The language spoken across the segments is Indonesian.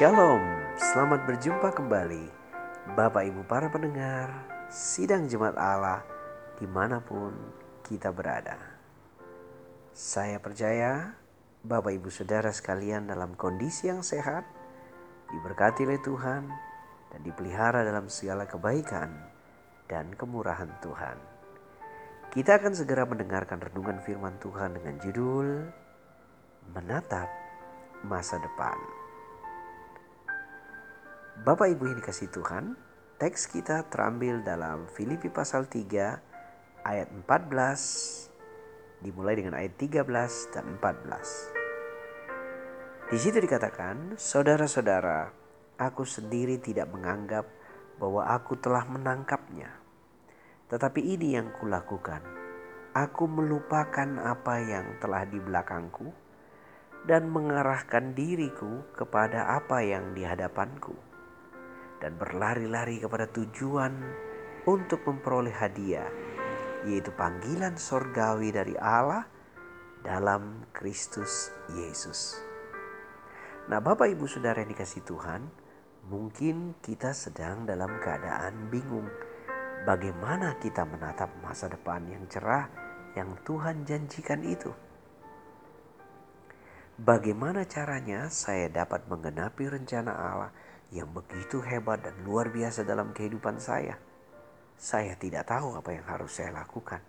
Shalom, selamat berjumpa kembali Bapak Ibu para pendengar Sidang Jemaat Allah di mana pun kita berada. Saya percaya Bapak Ibu Saudara sekalian dalam kondisi yang sehat Diberkati oleh Tuhan dan dipelihara dalam segala kebaikan dan kemurahan Tuhan. Kita akan segera mendengarkan renungan firman Tuhan dengan judul Menatap Masa Depan Bapak Ibu yang dikasih Tuhan, teks kita terambil dalam Filipi pasal 3 ayat 14 dimulai dengan ayat 13 dan 14. Di situ dikatakan, "Saudara-saudara, aku sendiri tidak menganggap bahwa aku telah menangkapnya. Tetapi ini yang kulakukan. Aku melupakan apa yang telah di belakangku dan mengarahkan diriku kepada apa yang di hadapanku." Dan berlari-lari kepada tujuan untuk memperoleh hadiah, yaitu panggilan sorgawi dari Allah dalam Kristus Yesus. Nah, Bapak Ibu Saudara yang dikasih Tuhan, mungkin kita sedang dalam keadaan bingung bagaimana kita menatap masa depan yang cerah yang Tuhan janjikan itu. Bagaimana caranya saya dapat menggenapi rencana Allah yang begitu hebat dan luar biasa dalam kehidupan saya. Saya tidak tahu apa yang harus saya lakukan.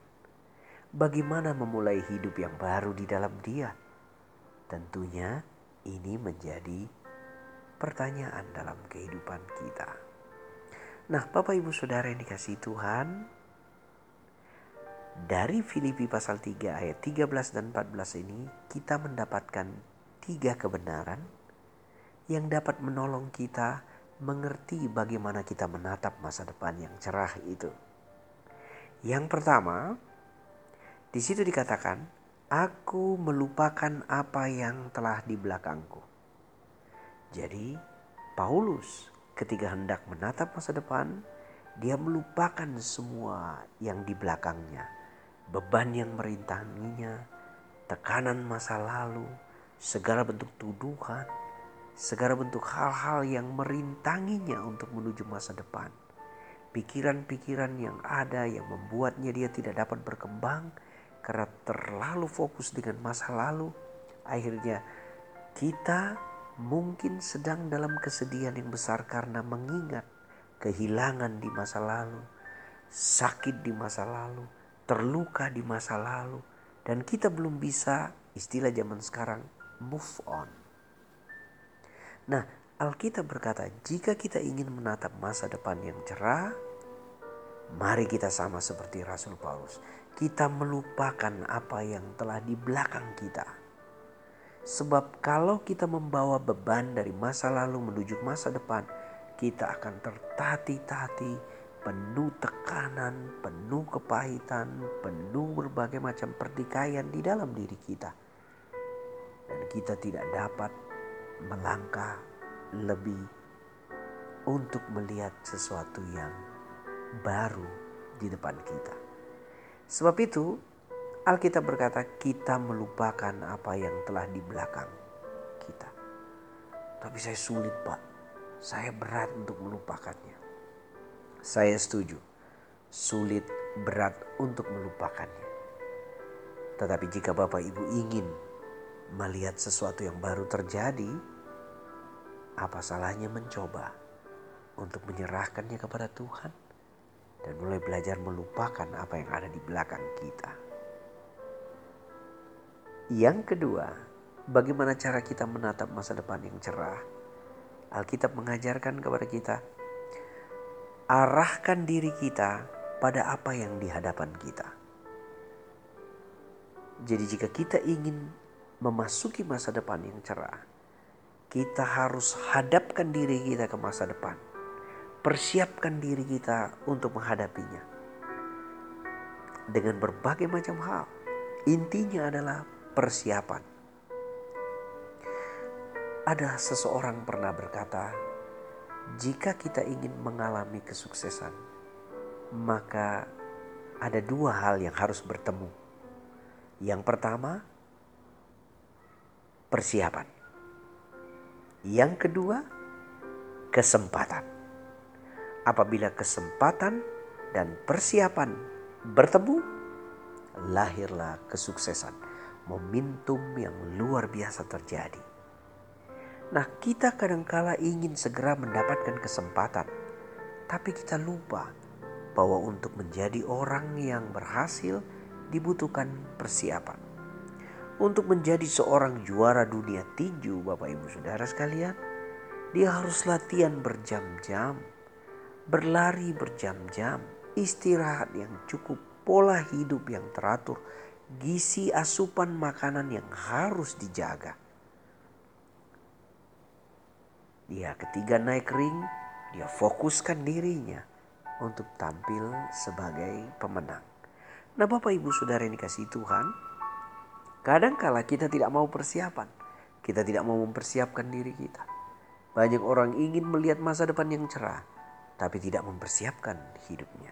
Bagaimana memulai hidup yang baru di dalam Dia? Tentunya ini menjadi pertanyaan dalam kehidupan kita. Nah, Bapak Ibu Saudara yang dikasih Tuhan, dari Filipi pasal 3 ayat 13 dan 14 ini kita mendapatkan tiga kebenaran yang dapat menolong kita mengerti bagaimana kita menatap masa depan yang cerah itu. Yang pertama, di situ dikatakan, "Aku melupakan apa yang telah di belakangku." Jadi, Paulus ketika hendak menatap masa depan, dia melupakan semua yang di belakangnya, beban yang merintanginya, tekanan masa lalu, segala bentuk tuduhan, segala bentuk hal-hal yang merintanginya untuk menuju masa depan. Pikiran-pikiran yang ada yang membuatnya dia tidak dapat berkembang karena terlalu fokus dengan masa lalu. Akhirnya kita mungkin sedang dalam kesedihan yang besar karena mengingat kehilangan di masa lalu, sakit di masa lalu, terluka di masa lalu, dan kita belum bisa, istilah zaman sekarang, move on. Nah, Alkitab berkata, jika kita ingin menatap masa depan yang cerah, mari kita sama seperti Rasul Paulus. Kita melupakan apa yang telah di belakang kita. Sebab kalau kita membawa beban dari masa lalu menuju masa depan, kita akan tertati-tati, penuh tekanan, penuh kepahitan, penuh berbagai macam pertikaian di dalam diri kita. Dan kita tidak dapat melangkah lebih untuk melihat sesuatu yang baru di depan kita. Sebab itu, Alkitab berkata, "Kita melupakan apa yang telah di belakang kita." Tapi saya sulit, Pak. Saya berat untuk melupakannya. Saya setuju, sulit, berat untuk melupakannya. Tetapi jika Bapak Ibu ingin melihat sesuatu yang baru terjadi, apa salahnya mencoba untuk menyerahkannya kepada Tuhan dan mulai belajar melupakan apa yang ada di belakang kita. Yang kedua, bagaimana cara kita menatap masa depan yang cerah? Alkitab mengajarkan kepada kita, arahkan diri kita pada apa yang di hadapan kita. Jadi jika kita ingin memasuki masa depan yang cerah, kita harus hadapkan diri kita ke masa depan. Persiapkan diri kita untuk menghadapinya. Dengan berbagai macam hal. Intinya adalah persiapan. Ada seseorang pernah berkata, jika kita ingin mengalami kesuksesan, maka ada dua hal yang harus bertemu. Yang pertama, persiapan. Yang kedua, kesempatan. Apabila kesempatan dan persiapan bertemu, lahirlah kesuksesan, momentum yang luar biasa terjadi. Nah, kita kadangkala ingin segera mendapatkan kesempatan, tapi kita lupa bahwa untuk menjadi orang yang berhasil dibutuhkan persiapan. Untuk menjadi seorang juara dunia tinju, Bapak Ibu Saudara sekalian, dia harus latihan berjam-jam, berlari berjam-jam, istirahat yang cukup, pola hidup yang teratur, gizi asupan makanan yang harus dijaga. Dia ketiga naik ring, dia fokuskan dirinya untuk tampil sebagai pemenang. Nah Bapak Ibu Saudara yang dikasih Tuhan, kadang kala kita tidak mau persiapan. Kita tidak mau mempersiapkan diri kita. Banyak orang ingin melihat masa depan yang cerah, tapi tidak mempersiapkan hidupnya.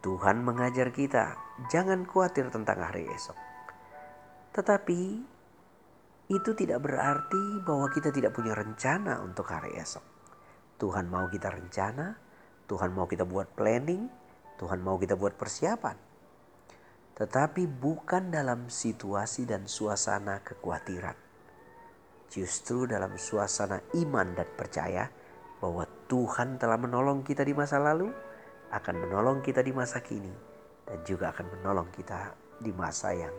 Tuhan mengajar kita, jangan khawatir tentang hari esok. Tetapi itu tidak berarti bahwa kita tidak punya rencana untuk hari esok. Tuhan mau kita rencana, Tuhan mau kita buat planning, Tuhan mau kita buat persiapan. Tetapi bukan dalam situasi dan suasana kekhawatiran. Justru dalam suasana iman dan percaya bahwa Tuhan telah menolong kita di masa lalu, akan menolong kita di masa kini, dan juga akan menolong kita di masa yang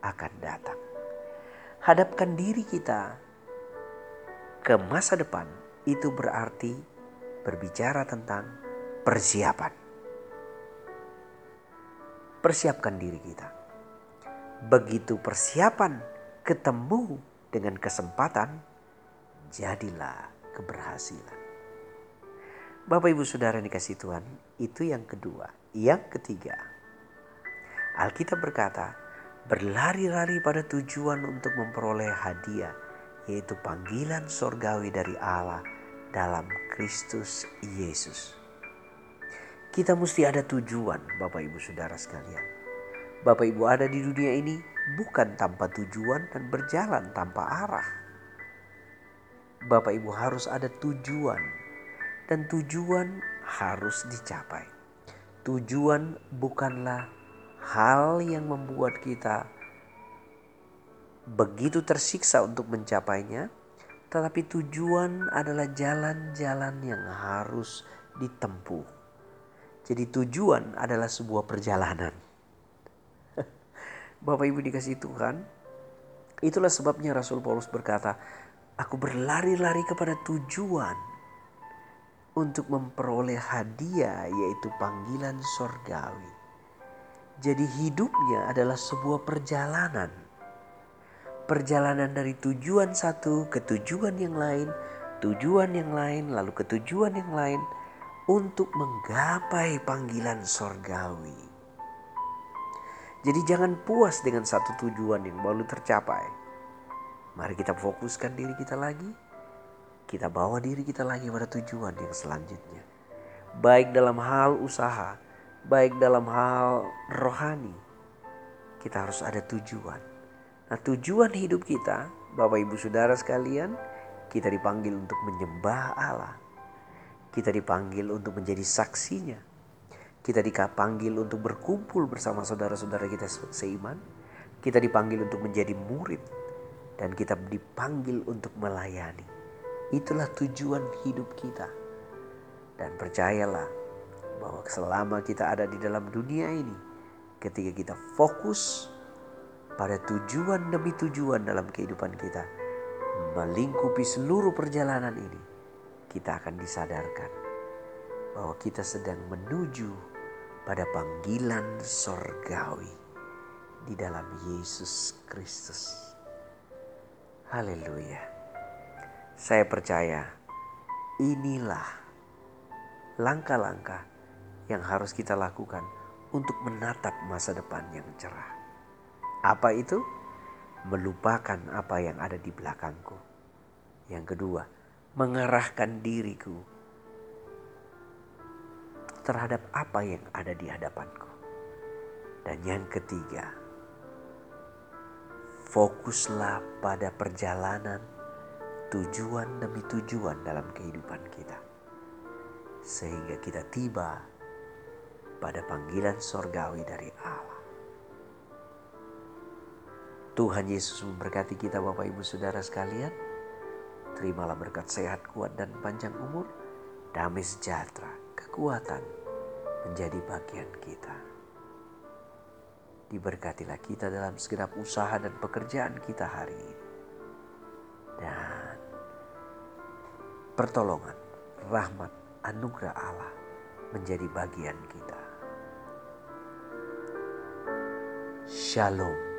akan datang hadapkan diri kita ke masa depan itu berarti berbicara tentang persiapan. Persiapkan diri kita. Begitu persiapan ketemu dengan kesempatan, jadilah keberhasilan. Bapak Ibu Saudara yang dikasih Tuhan, itu yang kedua. Yang ketiga, Alkitab berkata, berlari-lari pada tujuan untuk memperoleh hadiah, yaitu panggilan sorgawi dari Allah dalam Kristus Yesus. Kita mesti ada tujuan, Bapak Ibu Saudara sekalian. Bapak Ibu ada di dunia ini bukan tanpa tujuan dan berjalan tanpa arah. Bapak Ibu harus ada tujuan dan tujuan harus dicapai. Tujuan bukanlah hal yang membuat kita begitu tersiksa untuk mencapainya, tetapi tujuan adalah jalan-jalan yang harus ditempuh. Jadi tujuan adalah sebuah perjalanan. Bapak Ibu dikasih Tuhan, itulah sebabnya Rasul Paulus berkata, aku berlari-lari kepada tujuan untuk memperoleh hadiah yaitu panggilan sorgawi. Jadi hidupnya adalah sebuah perjalanan. Perjalanan dari tujuan satu ke tujuan yang lain, tujuan yang lain, lalu ke tujuan yang lain untuk menggapai panggilan sorgawi. Jadi jangan puas dengan satu tujuan yang baru tercapai. Mari kita fokuskan diri kita lagi. Kita bawa diri kita lagi pada tujuan yang selanjutnya. Baik dalam hal usaha, baik dalam hal rohani, kita harus ada tujuan. Nah, tujuan hidup kita, Bapak Ibu Saudara sekalian, kita dipanggil untuk menyembah Allah. Kita dipanggil untuk menjadi saksinya. Kita dipanggil untuk berkumpul bersama saudara-saudara kita seiman. Kita dipanggil untuk menjadi murid dan kita dipanggil untuk melayani. Itulah tujuan hidup kita. Dan percayalah, bahwa selama kita ada di dalam dunia ini, ketika kita fokus pada tujuan demi tujuan dalam kehidupan kita, melingkupi seluruh perjalanan ini, kita akan disadarkan bahwa kita sedang menuju pada panggilan sorgawi di dalam Yesus Kristus. Haleluya. Saya percaya inilah langkah-langkah yang harus kita lakukan untuk menatap masa depan yang cerah. Apa itu? Melupakan apa yang ada di belakangku. Yang kedua, mengarahkan diriku terhadap apa yang ada di hadapanku. Dan yang ketiga, fokuslah pada perjalanan tujuan demi tujuan dalam kehidupan kita. Sehingga kita tiba pada panggilan sorgawi dari Allah. Tuhan Yesus memberkati kita Bapak Ibu Saudara sekalian. Terimalah berkat sehat, kuat, dan panjang umur, damai sejahtera, kekuatan menjadi bagian kita. Diberkatilah kita dalam segenap usaha dan pekerjaan kita hari ini. Dan pertolongan, rahmat, anugerah Allah menjadi bagian kita. Shalom.